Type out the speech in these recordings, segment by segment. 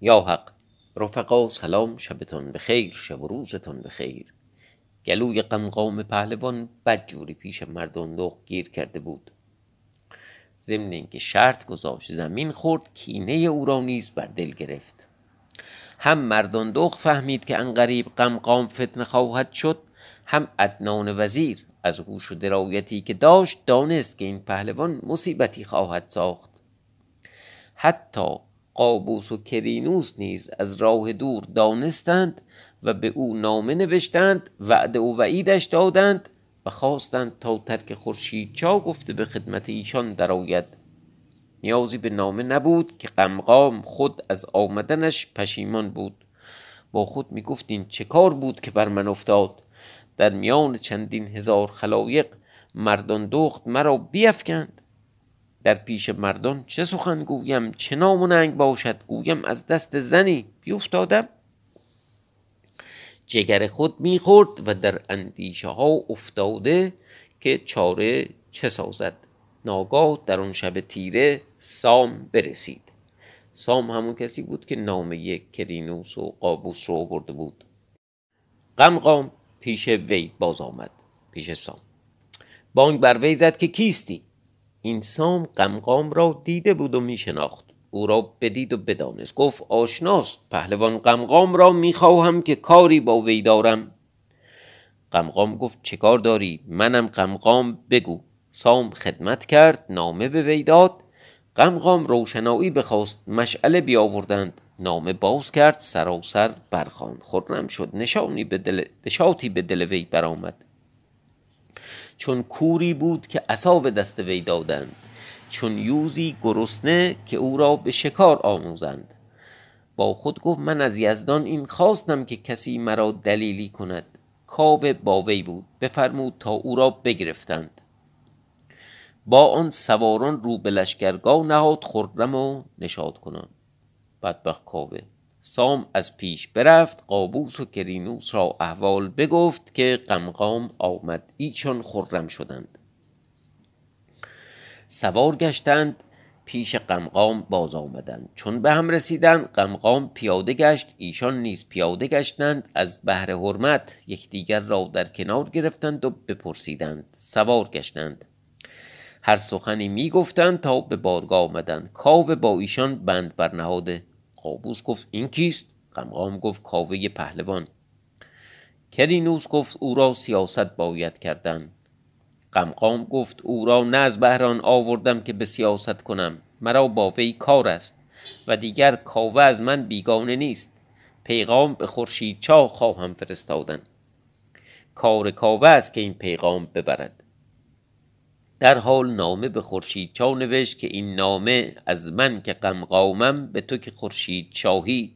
یا حق رفقا سلام شبتان بخیر شب و روزتان بخیر. گلوی قمقام پهلوان بدجوری پیش مردان گیر کرده بود. ضمن اینکه شرط گذاشت زمین خورد کینه او را نیز بر دل گرفت. هم مردان فهمید که انقریب قمقام فتنه خواهد شد هم ادنان وزیر از هوش و درایتی که داشت دانست که این پهلوان مصیبتی خواهد ساخت. حتی قابوس و کرینوس نیز از راه دور دانستند و به او نامه نوشتند وعده و وعیدش دادند و خواستند تا ترک خورشید چا گفته به خدمت ایشان درآید. نیازی به نامه نبود که قمقام خود از آمدنش پشیمان بود. با خود می گفت این چه کار بود که بر من افتاد؟ در میان چندین هزار خلایق مردان دخت مرا بیفکند. در پیش مردان چه سخن گویم چه نام و ننگ باشد گویم از دست زنی بیفتادم. جگر خود می‌خورد و در اندیشه ها افتاده که چاره چه سازد. ناگاه در آن شب تیره سام برسید. سام همون کسی بود که نامه کرینوس و قابوس رو برده بود. قمقام پیش وی باز آمد پیش سام. بانگ بر وی زد که کیستی؟ این سام قمقام را دیده بود و می شناخت او را بدید و بدانست. گفت آشناست. پهلوان قمقام را می‌خواهم که کاری با وی دارم. قمقام گفت چه کار داری؟ منم قمقام بگو. سام خدمت کرد نامه به وی داد. قمقام روشنایی بخواست مشعله بیاوردند. نامه باز کرد سراسر برخواند خرم شد نشانی به دل نشاطی به دل وی برآمد. چون کوری بود که عصا به دست وی دادند چون یوزی گرسنه که او را به شکار آموزند. با خود گفت من از یزدان این خواستم که کسی مرا دلیلی کند. کاوه با وی بود. بفرمود تا او را بگرفتند. با آن سواران رو به لشکرگاه نهاد خرم و نشاد کنان. بدبخت کاوه. سام از پیش برفت قابوس و کرینوس را احوال بگفت که قمقام آمد ایشان خرم شدند. سوار گشتند پیش قمقام باز آمدند. چون به هم رسیدند قمقام پیاده گشت ایشان نیز پیاده گشتند از بهر حرمت یکدیگر را در کنار گرفتند و بپرسیدند. سوار گشتند. هر سخنی می گفتند تا به بارگاه آمدند. کاوه با ایشان بند برنهاده. قابوس گفت این کیست؟ قمقام گفت کاوه پهلوان. کرینوس گفت او را سیاست باید کردن. قمقام گفت او را نه از بهران آوردم که به سیاست کنم مرا با وی کار است و دیگر کاوه از من بیگانه نیست. پیغام به خورشید چا خواهم فرستادن. کار کاوه است که این پیغام ببرد. در حال نامه به خورشید چا نوشت که این نامه از من که قمقامم به تو که خورشید شاهی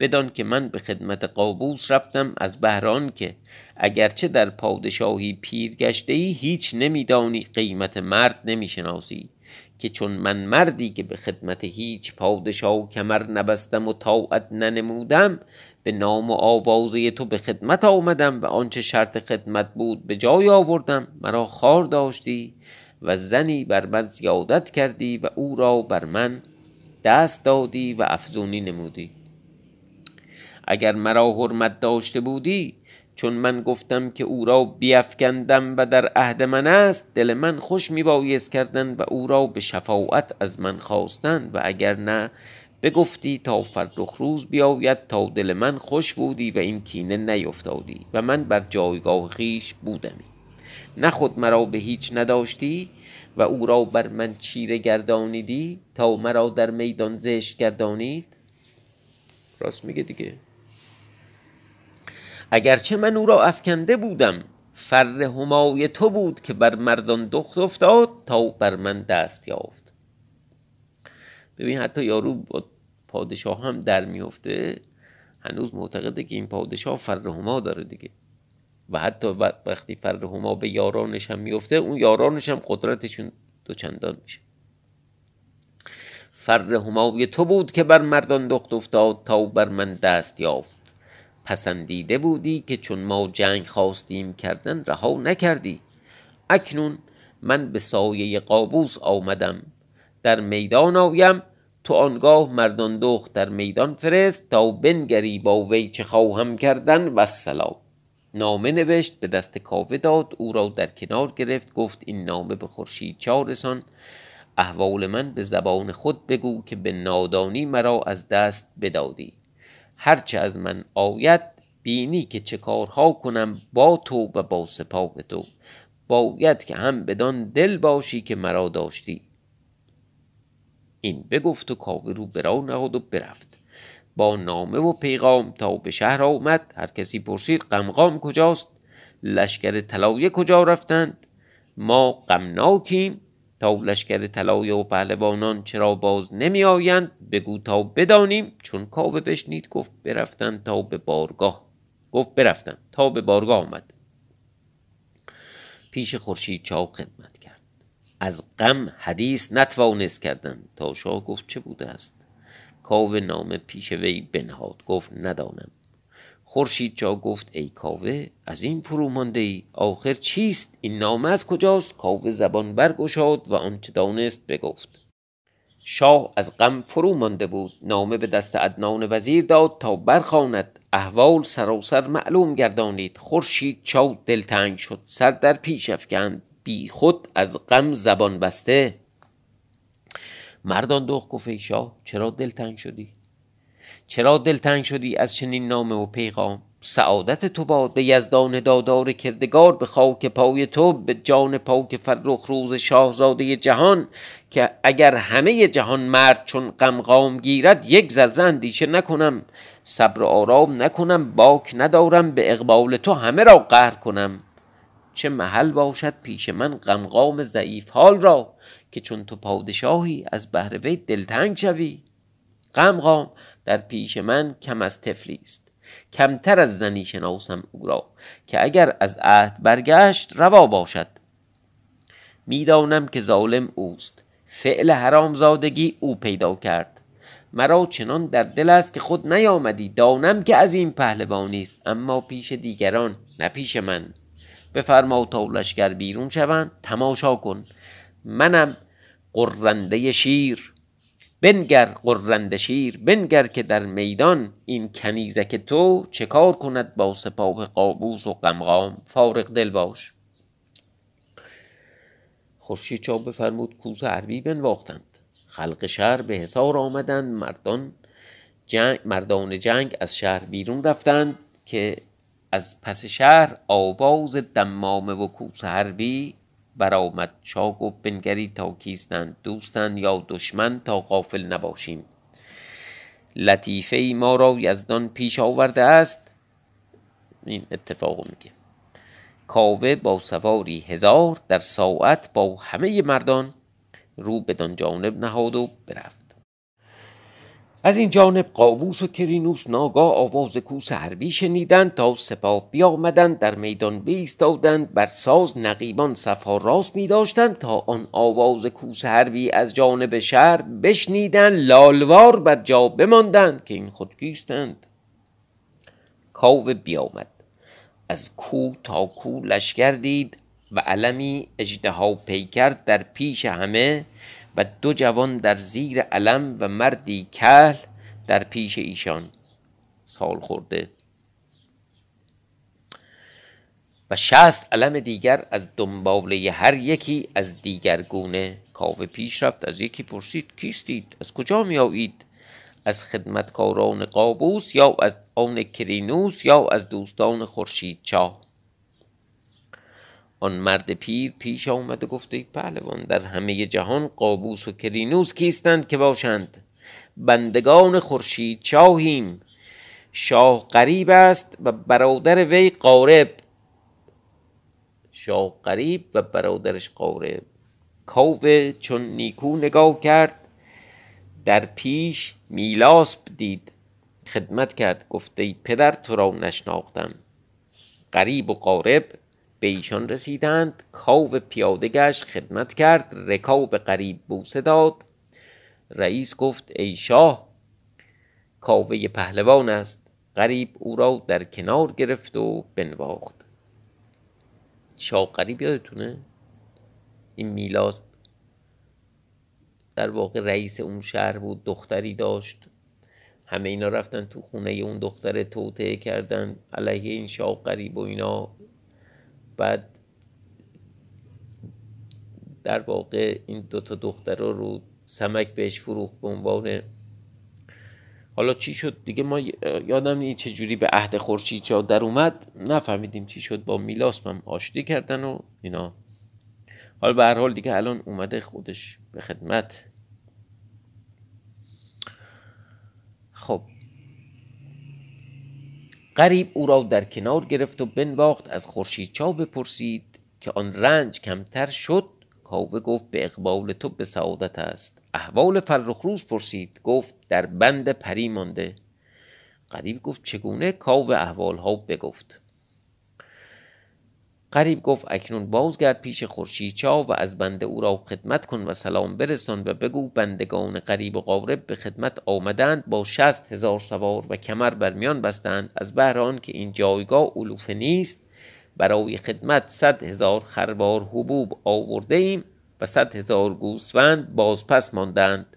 بدان که من به خدمت قابوس رفتم از بهران که اگرچه در پادشاهی پیر گشته ای هیچ نمیدانی قیمت مرد نمی‌شناسی. که چون من مردی که به خدمت هیچ پادشاه کمر نبستم و طاعت ننمودم به نام و آوازه تو به خدمت آمدم و آنچه شرط خدمت بود به جای آوردم. مرا خار داشتی و زنی بر من زیادت کردی و او را بر من دست دادی و افزونی نمودی. اگر مرا حرمت داشته بودی چون من گفتم که او را بیفکندم و در عهد من است دل من خوش میبایست کردن و او را به شفاعت از من خواستن و اگر نه بگفتی تا فرخ روز بیاید تا دل من خوش بودی و این کینه نیفتادی و من بر جایگاه خیش بودمی. نه خود مرا به هیچ نداشتی و او را بر من چیره گردانیدی تا مرا در میدان زشت گردانید؟ راست میگه دیگه. اگرچه من او را افکنده بودم فر همای تو بود که بر مردان دخت افتاد تا بر من دست یافت. ببین حتی یارو با پادشاه هم در میفته هنوز معتقده که این پادشاه فر هما داره دیگه. و حتی وقتی فر هما به یارانش هم میفته اون یارانش هم قدرتشون دوچندان میشه. فر همای تو بود که بر مردان دخت افتاد تا بر من دست یافت. پسندیده بودی که چون ما جنگ خواستیم کردن رها نکردی. اکنون من به سایه قابوس آمدم. در میدان آیم تو آنگاه مردان دخت در میدان فرست تا بنگری با وی چه خواهم کردن و سلام نامه نوشت به دست کاوه داد او را در کنار گرفت گفت این نامه به خورشید چارسان رسان احوال من به زبان خود بگو که به نادانی مرا از دست بدادی. هرچه از من آید بینی که چه کارها کنم با تو و با سپاه تو. باید که هم بدان دل باشی که مرا داشتی. این بگفت و کاوه رو برا نهاد و برفت. با نامه و پیغام تا به شهر آمد هر کسی پرسید قمقام کجاست لشکر طلایه کجا رفتند؟ ما غمناکیم تا لشکر طلایه و پهلوانان چرا باز نمی آیند بگو تا بدانیم چون کاوه بشنید گفت برفتند تا به بارگاه. گفت برفتند تا به بارگاه آمد. پیش خورشید چاو خدمت. از غم حدیث نتوانست کردن. تا شاه گفت چه بوده است؟ کاوه نامه پیش وی بنهاد. گفت ندانم. خورشید چا گفت ای کاوه از این فرو مانده ای؟ آخر چیست؟ این نامه از کجاست؟ کاوه زبان برگشاد و آنچه دانست بگفت. شاه از غم فرو مانده بود. نامه به دست عدنان وزیر داد تا برخواند. احوال سراسر معلوم گردانید. خورشید چاو دلتنگ شد. سر در پیش افکند. بی خود از غم زبان بسته. مردان دخ گفت شاه چرا دلتنگ شدی؟ چرا دلتنگ شدی از چنین نامه و پیغام؟ سعادت تو باد یزدان دادار کردگار به خاک پای تو به جان پاک فرخ روز شاهزاده جهان که اگر همه جهان مرد چون غمغام گیرد یک ذره اندیشه نکنم. صبر و آرام نکنم باک ندارم به اقبال تو همه را قهر کنم. چه محل باشد پیش من غمغام ضعیف حال را که چون تو پادشاهی از بهر وی دلتنگ شوی. غمغام در پیش من کم از تفلی است. کمتر از زنی شناسم او را که اگر از عهد برگشت روا باشد. می‌دانم که ظالم اوست. فعل حرام زادگی او پیدا کرد. مرا چنان در دل است که خود نیامدی. دانم که از این پهلوانی است اما پیش دیگران نه پیش من. بفرما تا لشکر بیرون شوند. تماشا کن. منم قرنده شیر. بنگر قرنده شیر. بنگر که در میدان این کنیزک تو چه کار کند با سپاه قابوس و قمقام فارغ دل باش. خورشید چا بفرمود. کوس عربی بنواختند. خلق شهر به حصار آمدند. مردان جنگ مردان جنگ از شهر بیرون رفتند که از پس شهر آواز دمامه و کوس حربی برآمد شاه گفت بنگری تا کیستند دوستند یا دشمن تا غافل نباشیم. لطیفه ما را یزدان پیش آورده است. این اتفاق میگه. کاوه با سواری هزار در ساعت با همه مردان رو بدان جانب نهاد و برفت. از این جانب قابوس و کرینوس ناگاه آواز کوس حربی شنیدند تا سپاه بیامدند در میدان بیستادند بر ساز نقیبان صفها راست می داشتند تا آن آواز کوس حربی از جانب شهر بشنیدند لالوار بر جا بماندند که این خود کیستند. کاوه بیامد. از کو تا کو لشکر دید و علمی اجدها پیکر در پیش همه و دو جوان در زیر علم و مردی کهل در پیش ایشان سال خورده. و شست علم دیگر از دنباله هر یکی از دیگر گونه کاوه پیش رفت. از یکی پرسید کیستید؟ از کجا می آیید از خدمتکاران قابوس یا از آن کرینوس یا از دوستان خورشید چاه؟ آن مرد پیر پیش آمد و گفت ای پهلوان در همه جهان قابوس و کرینوس کیستند که باشند؟ بندگان خورشید شاهیم. شاه قریب است و برادر وی قارب. شاه قریب و برادرش قارب. کاوه چون نیکو نگاه کرد در پیش میلاسپ دید. خدمت کرد گفته پدر تو را نشناختم. قریب و قارب به ایشان رسیدند. کاو پیاده گشت خدمت کرد. رکاب قریب بوسه داد. رئیس گفت ای شاه کاوه پهلوان است. قریب او را در کنار گرفت و بنواخت. شاه قریب یادتونه؟ این میلاس در واقع رئیس اون شهر بود دختری داشت. همه اینا رفتن تو خونه اون دختر توطعه کردن. علیه این شاه قریب و اینا. بعد در واقع این دوتا دختر رو سمک بهش فروخت به عنوان حالا چی شد؟ دیگه ما یادم نیست چه جوری به عهد خورشید چا در اومد. نفهمیدیم چی شد. با میلاس هم آشتی کردن و اینا. حالا به هر حال دیگه الان اومده خودش به خدمت. خب. قریب او را در کنار گرفت و بنواخت. از خورشید چا بپرسید که آن رنج کمتر شد؟ کاوه گفت به اقبال تو به سعادت است. احوال فرخ روز پرسید گفت در بند پری مانده. قریب گفت چگونه؟ کاوه احوال ها بگفت. قریب گفت اکنون بازگرد پیش خورشید چا و از بنده او را خدمت کن و سلام برسان و بگو بندگان قریب و قارب به خدمت آمدند. با شست هزار سوار و کمر بر میان بستند. از بهر که این جایگاه علوفه نیست برای خدمت صد هزار خروار حبوب آورده ایم و صد هزار گوسفند باز پس ماندند.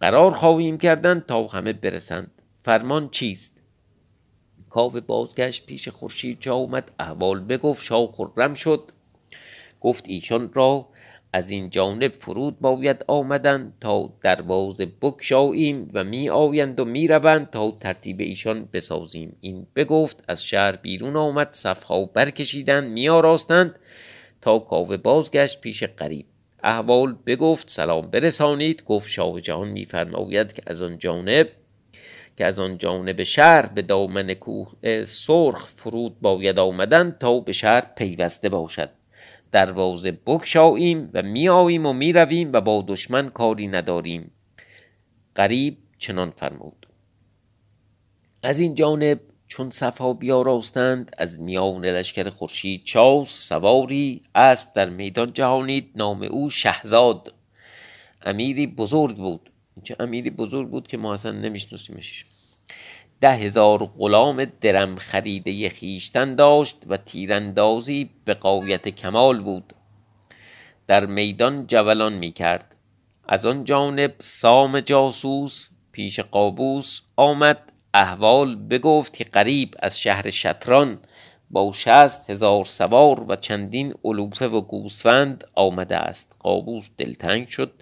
قرار خواهیم کردن تا همه برسند. فرمان چیست؟ کاو بازگشت پیش خورشید. جا اومد احوال بگفت شاه خرم شد. گفت ایشان را از این جانب فرود باید آمدن تا دروازه بکشاییم و می آیند و می روند تا ترتیب ایشان بسازیم. این بگفت از شهر بیرون آمد صفها برکشیدند می آراستند تا کاوه بازگشت پیش قریب. احوال بگفت سلام برسانید. گفت شاه جهان میفرماید که از آن جانب که از آن جانب شهر به دامن کوه سرخ فرود باید آمدن تا به شهر پیوسته باشد. دروازه بکشاییم و میآییم و می‌رویم و با دشمن کاری نداریم. قریب چنان فرمود. از این جانب چون صفا بیاراستند از میان لشکر خورشید چاس سواری اسب در میدان جهانید نام او شهزاد. امیری بزرگ بود. چه امیری بزرگ بود که ما اصلا نمیشناسیمش. ده هزار غلام درم خریده خیشتن داشت و تیراندازی به قایت کمال بود. در میدان جولان می کرد از آن جانب سام جاسوس پیش قابوس آمد. احوال بگفت که قریب از شهر شطران با شست هزار سوار و چندین علوفه و گوسفند آمده است. قابوس دلتنگ شد.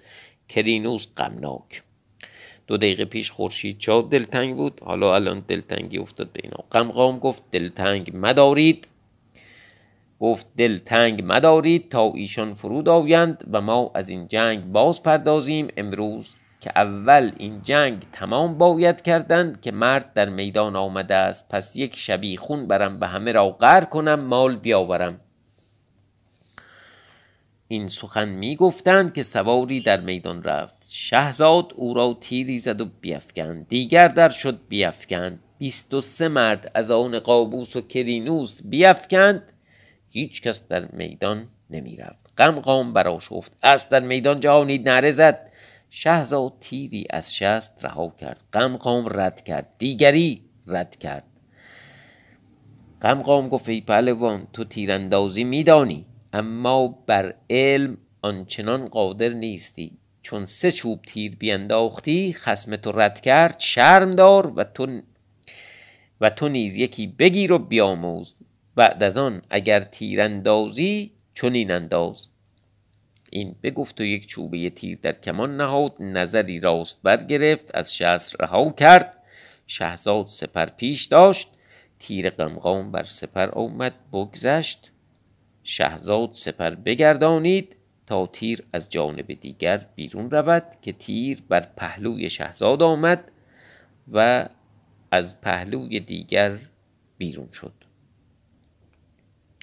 کرینوس غمناک. دو دقیقه پیش خورشید چا دلتنگ بود. حالا الان دلتنگی افتاد به اینا. قمقام گفت دلتنگ مدارید. گفت دلتنگ مدارید تا ایشان فرود آیند و ما از این جنگ باز پردازیم. امروز که اول این جنگ تمام باید کردند که مرد در میدان آمده است. پس یک شبی خون برم و همه را غر کنم مال بیاورم. این سخن می گفتند که سواری در میدان رفت. شهزاد او را تیری زد و بیفکند. دیگر در شد بیفکند. بیست و سه مرد از آن قابوس و کرینوس بیفکند. هیچ کس در میدان نمی رفت غم قام براشفت از در میدان جهانید نره زد. شهزاد تیری از شست رها کرد. غم قام رد کرد. دیگری رد کرد. غم قام گفت ای پهلوان تو تیراندازی میدانی؟ اما بر علم آنچنان قادر نیستی. چون سه چوب تیر بینداختی خسم تو رد کرد شرم دار و تو و تو نیز یکی بگیر و بیاموز. بعد از آن اگر تیراندازی چنین انداز. این بگفت و یک چوبه تیر در کمان نهاد نظری راست برگرفت از شست رها کرد. شهزاد سپر پیش داشت تیر قمقام بر سپر آمد بگذشت. شهزاد سپر بگردانید تا تیر از جانب دیگر بیرون رود که تیر بر پهلوی شهزاد آمد و از پهلوی دیگر بیرون شد.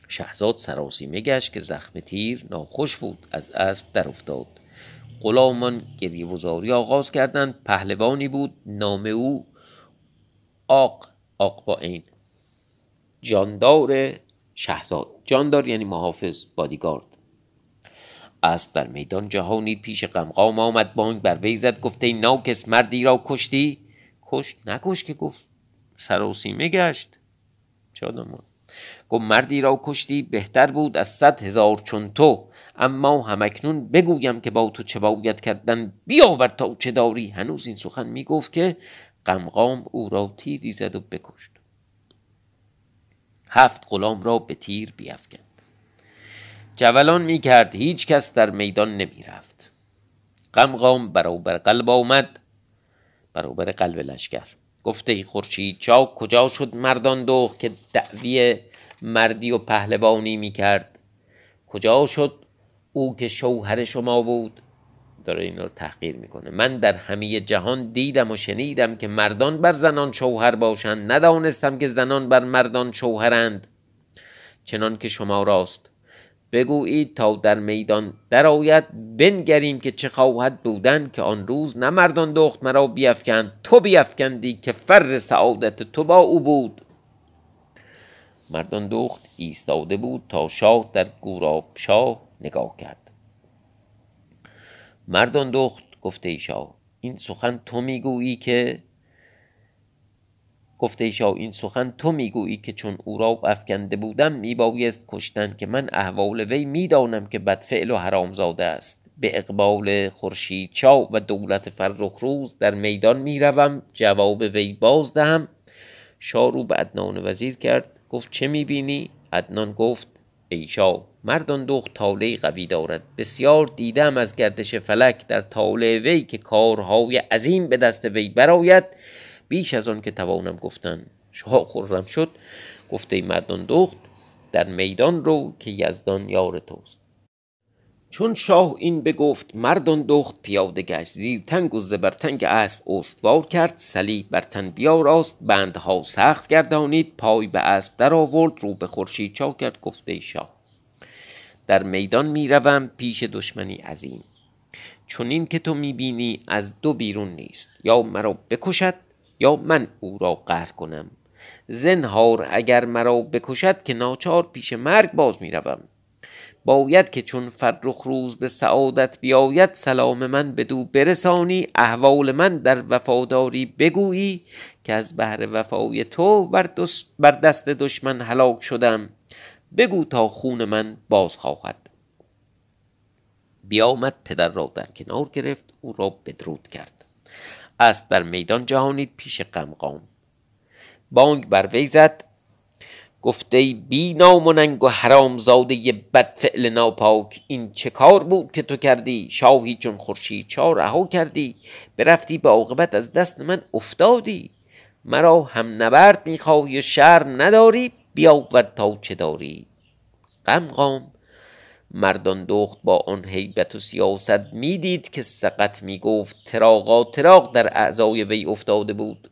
شهزاد سراسیمه گشت که زخم تیر ناخوش بود از اسب در افتاد غلامان گریه آغاز کردند پهلوانی بود نام او آق آق با این جاندار شهزاد. جاندار یعنی محافظ بادیگارد. اسب در میدان جهانید پیش قمقام آمد بانگ بر وی زد گفته ناکس مردی را کشتی؟ کشت؟ نکش که گفت. سراسیمه گشت. چه گفت مردی را کشتی بهتر بود از صد هزار چون تو. اما همکنون بگویم که با تو چه باید کردن؟ بیاور تا چه داری؟ هنوز این سخن می‌گفت که قمقام او را تیری زد و بکشت. هفت غلام را به تیر بیافکند جولان می‌کرد هیچ کس در میدان نمی‌رفت. قمقام برابر قلب آمد برابر قلب لشکر. گفته ای خورشید چاک کجا شد مردان دو که دعوی مردی و پهلوانی می‌کرد؟ کجا شد او که شوهر شما بود؟ داره این رو تحقیر می‌کنه. من در همه جهان دیدم و شنیدم که مردان بر زنان شوهر باشند. ندانستم که زنان بر مردان شوهرند. چنان که شما راست بگویید تا در میدان درآید بنگریم که چه خواهد بودن که آن روز نه مردان دخت مرا بیفکند. تو بیفکندی که فر سعادت تو با او بود. مردان دخت ایستاده بود تا شاه در گوراب شاه نگاه کرد. مردان دخت گفته ای شاه. این سخن تو می‌گویی که گفته ای شاه این سخن تو می‌گویی که چون او را افکنده بودم میبایست کشتن که من احوال وی می‌دانم که بدفعل و حرامزاده است. به اقبال خورشید چا و دولت فرخ روز در میدان می‌روم جواب وی باز دهم. شاه رو به عدنان وزیر کرد گفت چه می‌بینی؟ عدنان گفت ای شاه مردان دخت طالعی قوی دارد. بسیار دیدم از گردش فلک در طالع وی که کارهای عظیم به دست وی براید بیش از آن که توانم گفتن. شاه خرم شد. گفته مردان دخت در میدان رو که یزدان یار توست. چون شاه این بگفت مردان دخت پیاده گشت. زیر تنگ و زبر تنگ اسب استوار کرد. صلیب بر تن بیاراست. بندها سخت گردانید. پای به اسب در آورد رو به خورشید چا کرد. گفته شاه در میدان می‌روم پیش دشمنی عظیم. چون این که تو می‌بینی از دو بیرون نیست. یا مرا بکشد یا من او را قهر کنم. زنهار اگر مرا بکشد که ناچار پیش مرگ باز می‌روم. باید که چون فرخ روز به سعادت بیاید سلام من بدو برسانی احوال من در وفاداری بگویی که از بهر وفای تو بر, بر دست دشمن هلاک شدم. بگو تا خون من باز خواهد. بیامد پدر را در کنار گرفت او را بدرود کرد. اسب در میدان جهانید پیش قمقام بانگ بر وی زد گفته بی نام و ننگ و حرام زاده بد فعل ناپاک این چه کار بود که تو کردی؟ شاهی چون خورشید چا رها کردی؟ برفتی به عاقبت از دست من افتادی؟ مرا هم نبرد می‌خواهی و شر نداری؟ بیاور تا چه داری؟ قمقام مردان دخت با آن هیبت و سیاست می‌دید که سقط می‌گفت تراغا تراغ در اعضای وی افتاده بود.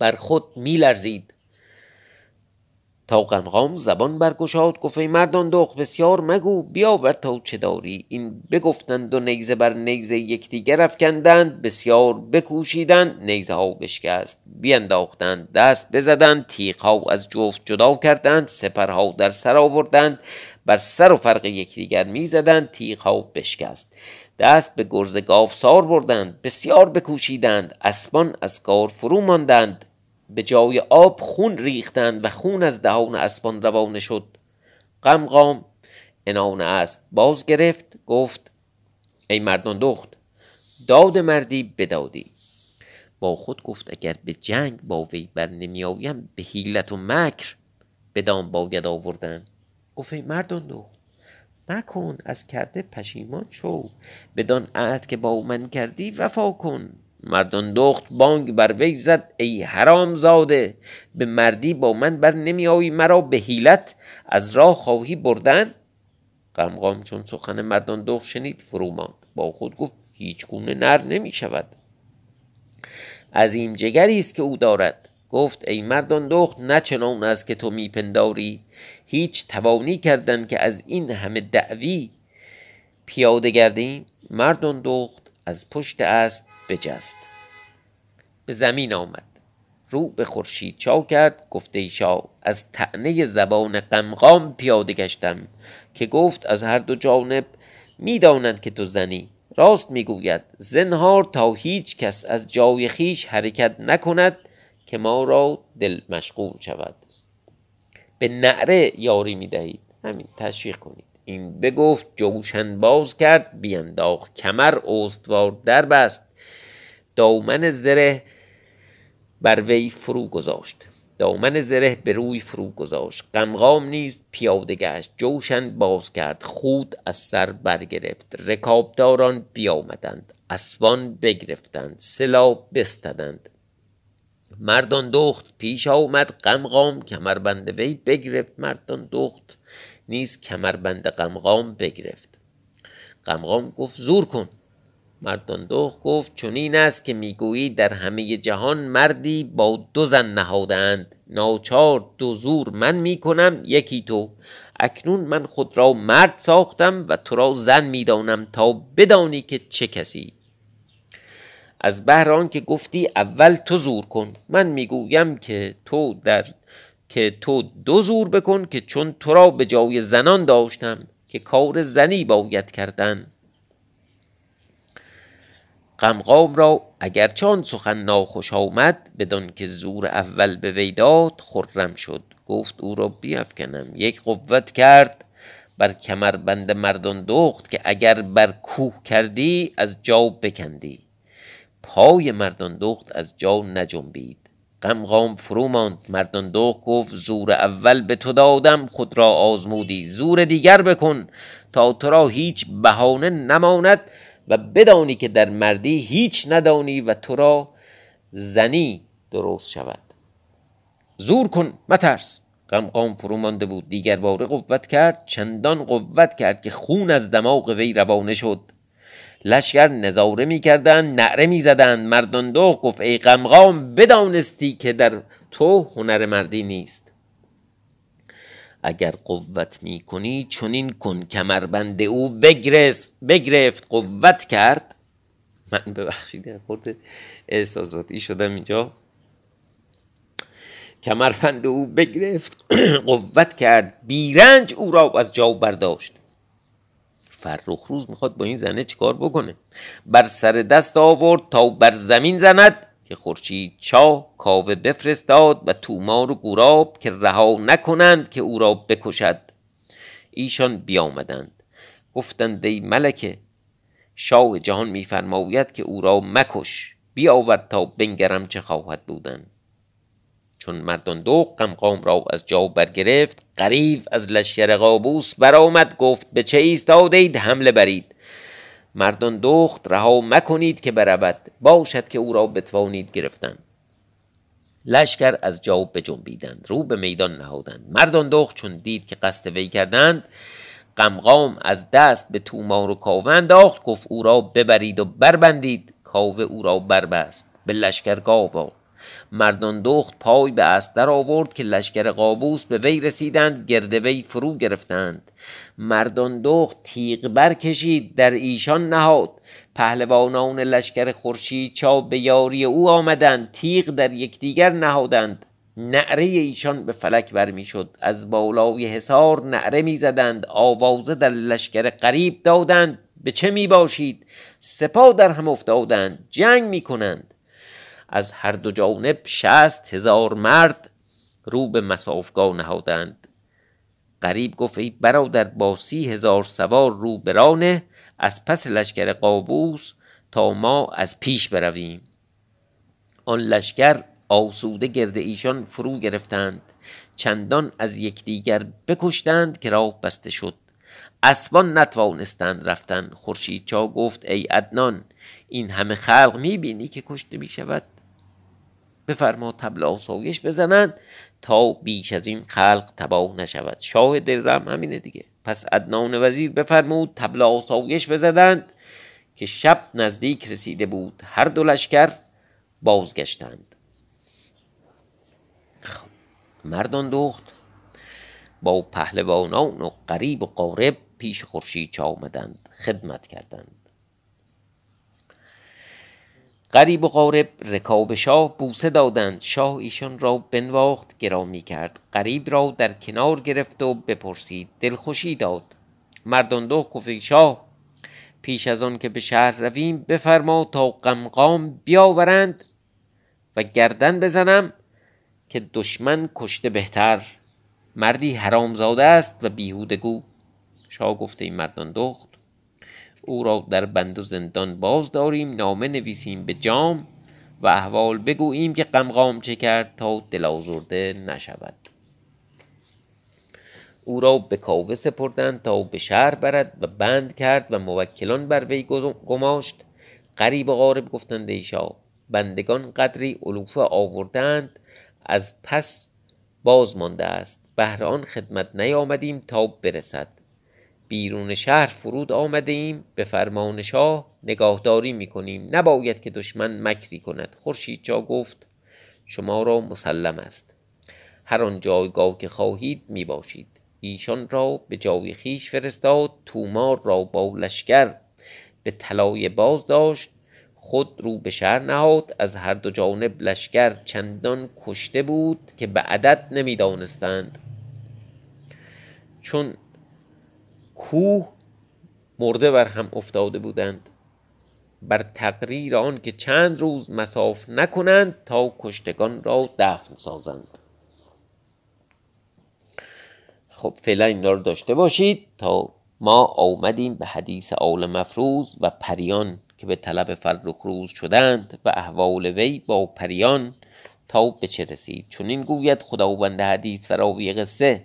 بر خود میلرزید. تا قمقام زبان برگشاد گفت مردان دخت بسیار مگو بیاور تا چه داری؟ این بگفتند و نیزه بر نیزه یکدیگر افکندند بسیار بکوشیدند نیزه ها بشکست بینداختند دست بزدند تیغ ها از جفت جدا کردند سپرها در سر آوردند بر سر و فرق یکدیگر می‌زدند تیغ ها بشکست. دست به گرز گاوسار بردند بسیار بکوشیدند اسبان از کار فرو ماندند. به جای آب خون ریختند و خون از دهان اسبان روانه شد. قمقام انان اسب باز گرفت گفت ای مردان دخت داد مردی بدادی با خود گفت اگر به جنگ با وی بر نمی آیم به حیلت و مکر بدان باید آوردن. گفت ای مردان دخت مکن از کرده پشیمان شو بدان عهد که با من کردی وفا کن. مردان دخت بانگ بر وی زد ای حرام زاده به مردی با من بر نمی آیی مرا به حیلت از راه خواهی بردن؟ قمقام چون سخن مردان دخت شنید فرو ماند با خود گفت هیچ گونه نر نمی شود. عظیم جگری است که او دارد. گفت ای مردان دخت نه چنان است که تو میپنداری هیچ توانی کردن که از این همه دعوی پیاده گردیم مردان دخت از پشت اسب بجست. به زمین آمد. رو به خورشید چا کرد. گفته شاه از تعنه زبان قمقام پیاده گشتم که گفت از هر دو جانب می‌دانند که تو زنی. راست می‌گوید زنهار تا هیچ کس از جای خیش حرکت نکند که ما را دل مشغول شود. به نعره یاری می‌دهید. همین تشویق کنید. این بگفت جوشن باز کرد بینداخت کمر استوار در بست. دامن زره بر وی فرو گذاشت. دامن زره به روی فرو گذاشت. قمقام نیز پیاده گشت. جوشن باز کرد. خود از سر برگرفت. رکابداران بیامدند. اسبان بگرفتند. سلا بستدند. مردان دخت. پیش آمد. قمقام کمربند وی بگرفت. مردان دخت نیز کمربند قمقام بگرفت. قمقام گفت زور کن. مردان دخت گفت چنین است که می‌گویی در همه جهان مردی با دو زن نهادند ناچار دو زور من می‌کنم یکی تو. اکنون من خود را مرد ساختم و تو را زن می‌دانم تا بدانی که چه کسی. از بهر که گفتی اول تو زور کن. من می‌گویم که تو در که تو دو زور بکن که چون تو را به جای زنان داشتم که کار زنی باید کردن. قمقام را اگر چون سخن ناخوش آمد بدان که زور اول به وی داد خرم شد. گفت او را بیافکنم یک قوت کرد بر کمربند مردان دخت که اگر بر کوه کردی از جا بکندی. پای مردان دخت از جا نجنبید. قمقام فرو ماند. مردان دخت گفت زور اول به تو دادم خود را آزمودی. زور دیگر بکن تا تو را هیچ بهانه نماند. و بدانی که در مردی هیچ ندانی و تو را زنی درست شود. زور کن مترس. قمقام فرو مانده بود. دیگر باره قوت کرد. چندان قوت کرد که خون از دماغ وی روانه شد. لشکر نظاره می‌کردند نعره می‌زدند مردان دو گفت ای قمقام بدانستی که در تو هنر مردی نیست. اگر قوت می‌کنی چنین کن کمربند او بگرس. بگرفت قوت کرد. من ببخشید خود احساساتی شدم اینجا. کمربند او بگرفت قوت کرد. بیرنج او را از جا برداشت. فرخ روز می‌خواد با این زنه چیکار بکنه؟ بر سر دست آورد تا بر زمین زند. که خورشید چا کاوه بفرستاد و تومار و گوراب که رها نکنند که او را بکشد. ایشان بیامدند. گفتند ای ملکه شاه جهان میفرماید که او را مکش بیاورد تا بنگرم چه خواهد بودن. چون مردان دو قمقام را از جا برگرفت قریب از لشکر قابوس برآمد گفت به چه ایستادید؟ حمله برید. مردان دخت رها مکنید که برود باشد که او را بتوانید گرفتن. لشکر از جا بجنبیدند رو به میدان نهادند. مردان دخت چون دید که قصد وی کردند قمقام از دست به تومار و کاوه انداخت گفت او را ببرید و بربندید. کاوه او را بربست به لشکرگاه برد مردان دخت پای به اسب در آورد که لشکر قابوس به وی رسیدند گرد وی فرو گرفتند. مردان دخت تیغ برکشید در ایشان نهاد. پهلوانان لشکر خورشید چا به یاری او آمدند تیغ در یکدیگر نهادند. نعره ایشان به فلک برمی شد از بالای حصار نعره می زدند آوازه در لشکر قریب دادند. به چه می باشید سپاه در هم افتادند جنگ می کنند از هر دو جانب شست هزار مرد رو به مسافگاه نهادند. قریب گفت ای برادر با سی هزار سوار رو برانه از پس لشکر قابوس تا ما از پیش برویم. آن لشکر آسوده گرد ایشان فرو گرفتند. چندان از یکدیگر بکشتند که راه بسته شد. اسبان نتوانستند رفتن. خورشید چا گفت ای عدنان این همه خلق می‌بینی که کشته می‌شود؟ بفرما تبل آسایش بزنند تا بیش از این خلق تباه نشود. شاه درم همینه دیگه. پس عدنان وزیر بفرمود تبل آسایش بزدند که شب نزدیک رسیده بود. هر دو لشکر بازگشتند. خب، مردان دخت با پهلوانان و قریب و قارب پیش خورشید آمدند؟ خدمت کردند. قریب و قارب رکاب شاه بوسه دادند. شاه ایشان را بنواخت گرامی کرد. قریب را در کنار گرفت و بپرسید. دلخوشی داد. مردان دو گفت شاه پیش از آن که به شهر رویم بفرما تا قمقام بیاورند و گردن بزنم که دشمن کشته بهتر. مردی حرامزاده است و بیهودگو شاه گفته این مردان دخت او را در بند و زندان باز داریم نامه نویسیم به جام و احوال بگوییم که قمقام چه کرد تا دل آزرده نشود. او را به کاوه سپردند تا به شهر برد و بند کرد و موکلان بر وی گماشت. غریب و غارب گفتند ای شاه بندگان قدری علوفه آوردند از پس باز مانده است. بهر آن خدمت نیامدیم تا برسد. بیرون شهر فرود آمده ایم به فرمان شاه نگاهداری می کنیم نباید که دشمن مکری کند. خورشید جا گفت شما را مسلم است. هر آن جایگاه که خواهید می باشید ایشان را به جای خیش فرستاد تومار را با لشکر به طلایه باز داشت. خود رو به شهر نهاد. از هر دو جانب لشکر چندان کشته بود که به عدد نمی دانستند چون کوه مرده بر هم افتاده بودند. بر تقریر آن که چند روز مساف نکنند تا کشتگان را دفن سازند. خب فعلا این رو داشته باشید تا ما آمدیم به حدیث آل مفروز و پریان که به طلب فرخ روز شدند و احوال وی با پریان تا به چه رسید. چون این گوید خداوند حدیث و راوی قصه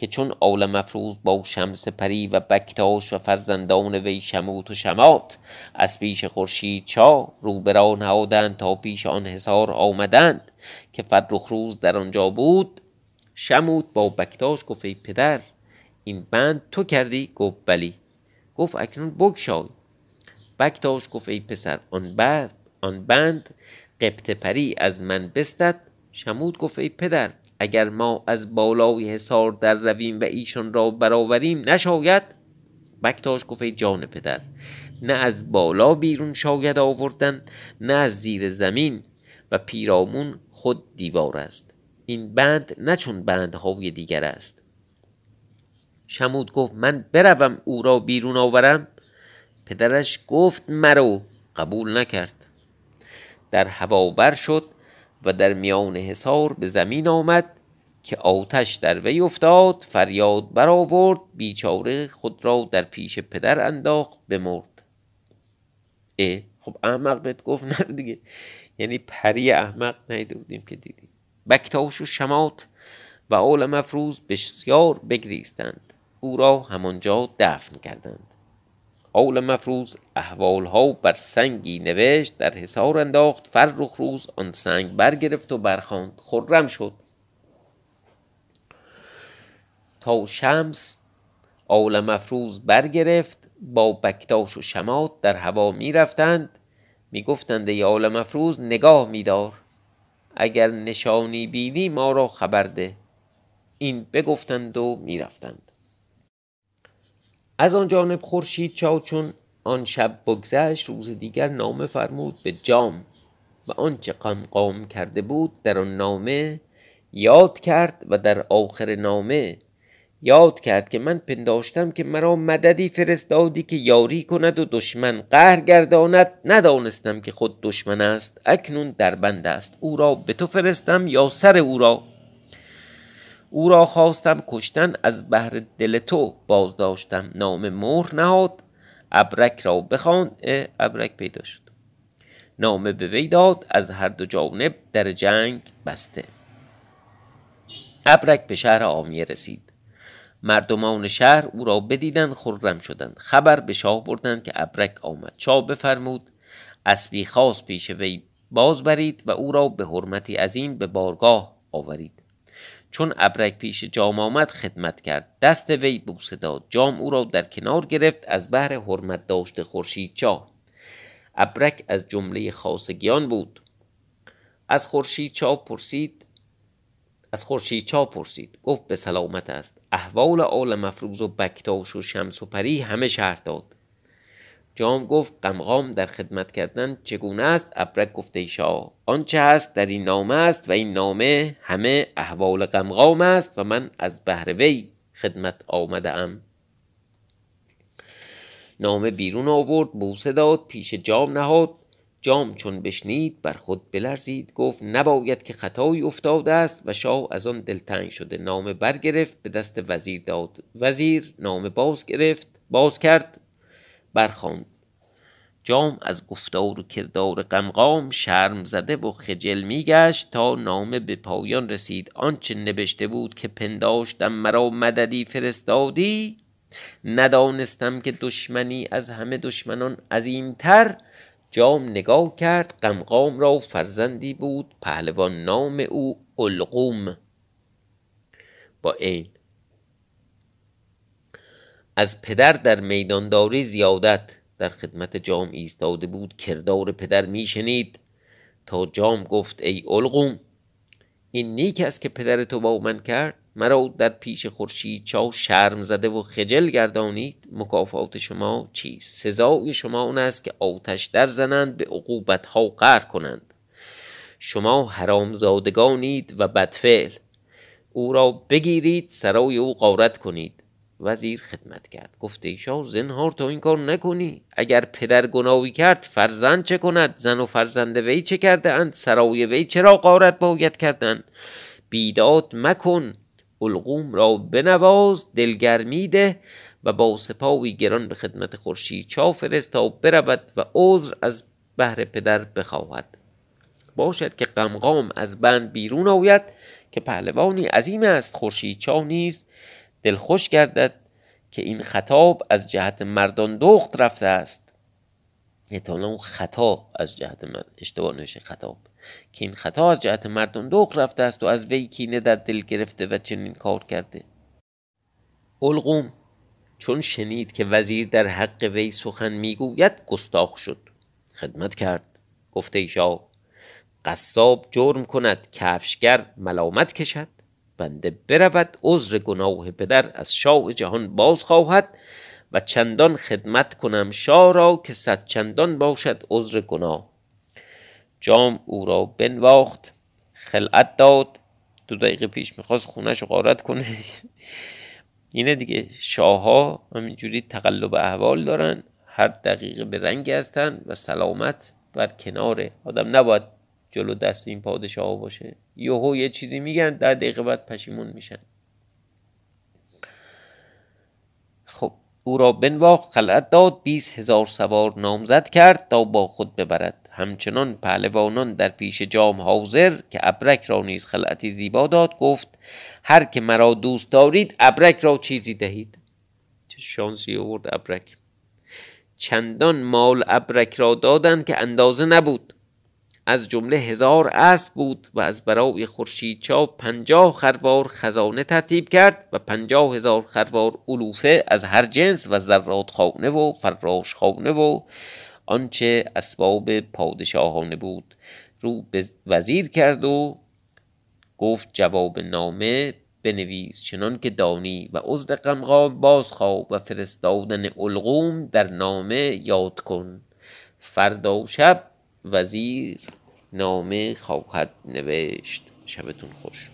که چون آل مفروز با شمس پری و بکتاش و فرزندان وی شموت و شمات از پیش خورشید چا رو برا نهادند تا پیش آن حصار آمدند که فرخ روز در آنجا بود. شموت با بکتاش گفت ای پدر این بند تو کردی؟ گفت بلی گفت اکنون بگشای. بکتاش گفت ای پسر آن بند آن بند قبط پری از من بستد. شمود گفت ای پدر اگر ما از بالای حصار در رویم و ایشان را برآوریم نشاید. بکتاش گفت جان پدر نه از بالا بیرون شاید آوردن نه از زیر زمین و پیرامون خود دیوار است. این بند نه چون بندهای دیگر است. شمود گفت من بروم او را بیرون آورم. پدرش گفت مرو. قبول نکرد. در هوا بر شد و در میان حصار به زمین آمد که آتش در وی افتاد فریاد برآورد بیچاره خود را در پیش پدر انداخت بمرد. اه خب احمق بهت گفت نه دیگه. یعنی پری احمق نیده بودیم که دیدیم بکتاش و شمات و آل مفروز بسیار بگریستند. او را همانجا دفن کردند. آل مفروز احوالها بر سنگی نوشت در حصار انداخت فرخ روز آن سنگ برگرفت و برخواند خرم شد. تا شمس آل مفروز برگرفت با بکتاش و شمات در هوا می رفتند می گفتند ای آل مفروز نگاه می دار اگر نشانی بینی ما را خبر ده. این بگفتند و می رفتند از آن جانب خورشید چا چون آن شب بگذشت روز دیگر نامه فرمود به جام و آنچه قمقام کرده بود در آن نامه یاد کرد و در آخر نامه یاد کرد که من پنداشتم که مرا مددی فرستادی که یاری کند و دشمن قهر گرداند. ندانستم که خود دشمن است اکنون در بند است. او را به تو فرستم یا سر او را؟ او را خواستم کشتن از بهر دل تو باز داشتم نام مهر نهاد ابرک را بخوان ابرک پیدا شد. نامه به وی داد از هر دو جانب در جنگ بسته. ابرک به شهر آمیه رسید. مردمان شهر او را بدیدند خرم شدند. خبر به شاه بردند که ابرک آمد. شاه بفرمود اسبی خاص پیش وی باز برید و او را به حرمتی عظیم به بارگاه آورید. چون ابرک پیش جام آمد خدمت کرد. دست وی بوسه داد. جام او را در کنار گرفت از بهر حرمت داشته خورشید چاه. ابرک از جمله خاصگیان بود. از خورشید چاه پرسید از خورشید چا پرسید. گفت به سلامت است. احوال آل مفروز و بکتاش و شمس و پری همه شهر داد. جام گفت قمقام در خدمت کردن چگونه است؟ ابرک گفته شاه آنچه هست در این نامه است و این نامه همه احوال قمقام است و من از بهر وی خدمت آمده ام نامه بیرون آورد بوسه داد پیش جام نهاد. جام چون بشنید بر خود بلرزید گفت نباید که خطایی افتاده است و شاه از آن دلتنگ شده نامه برگرفت به دست وزیر داد. وزیر نامه باز گرفت باز کرد برخواند جام از گفتار و کردار غمغام شرم زده و خجل میگشت تا نامه به پایان رسید. آنچه نبشته بود که پنداشتم مرا مددی فرستادی ندانستم که دشمنی از همه دشمنان عظیمتر. جام نگاه کرد غمغام را فرزندی بود پهلوان نام او القوم. با این از پدر در میدانداری زیادت. در خدمت جام ایستاده بود کردار پدر میشنید. تا جام گفت ای القوم این نیک است که پدر تو با من کرد. مرا در پیش خورشید چا شرم زده و خجل گردانید. مکافات شما چیست؟ سزای شما اون است که آتش در زنند به عقوبت ها قهر کنند. شما حرامزادگانید و بدفعل. او را بگیرید سرای او غارت کنید. وزیر خدمت کرد. گفته ایشا زنهار تا این کار نکنی. اگر پدر گناهی کرد فرزند چه کند؟ زن و فرزند وی چه کرده اند سرای وی چرا قارت باید کردن؟ بیداد مکن القوم را بنواز دلگرمی ده و با سپاوی گران به خدمت خورشید چا فرست تا برود و عذر از بهر پدر بخواهد. باشد که غمغام از بند بیرون آید که پهلوانی عظیم است. خورشید چا نیز دلخوش گردد که این خطاب از جهت مردان دخت رفته است. احتمالا خطا از جهت من اشتباه نوشه خطاب. که این خطا از جهت مردان دخت رفته است و از وی کینه در دل گرفته و چنین کار کرده. القوم چون شنید که وزیر در حق وی سخن می‌گوید گستاخ شد. خدمت کرد. گفته ایشا قصاب جرم کند کفشگر ملامت کشد. بنده برود عذر گناه پدر از شاه جهان باز خواهد و چندان خدمت کنم شاه را که صد چندان باشد عذر گناه. جام او را بنواخت خلعت داد. دو دقیقه پیش می‌خواست خونش غارت کنه. اینه دیگه شاه ها همینجوری تقلب احوال دارن هر دقیقه به رنگ هستن و سلامت بر کناره آدم نباید جلو دست این پادشاه باشه. یهو یه چیزی میگن در دقیقه بعد پشیمون میشن خب او را بنواخت خلعت داد بیس هزار سوار نامزد کرد تا با خود ببرد. همچنان پهلوانان در پیش جام حاضر که ابرک را نیز خلعتی زیبا داد گفت هر که مرا دوست دارید ابرک را چیزی دهید. چه شانسی آورد ابرک. چندان مال ابرک را دادند که اندازه نبود. از جمله هزار اسب بود و از برای خورشید چا پنجاه خروار خزانه ترتیب کرد و پنجاه هزار خروار علوفه از هر جنس و زراد خانه و فراش خانه و آنچه اسباب پادشاهانه بود. رو به وزیر کرد و گفت جواب نامه بنویس چنان که دانی و عذر غمغام بازخواه و فرستادن القوم در نامه یاد کن. فردا شب وزیر نامه خواهد نوشت. شبتون خوش.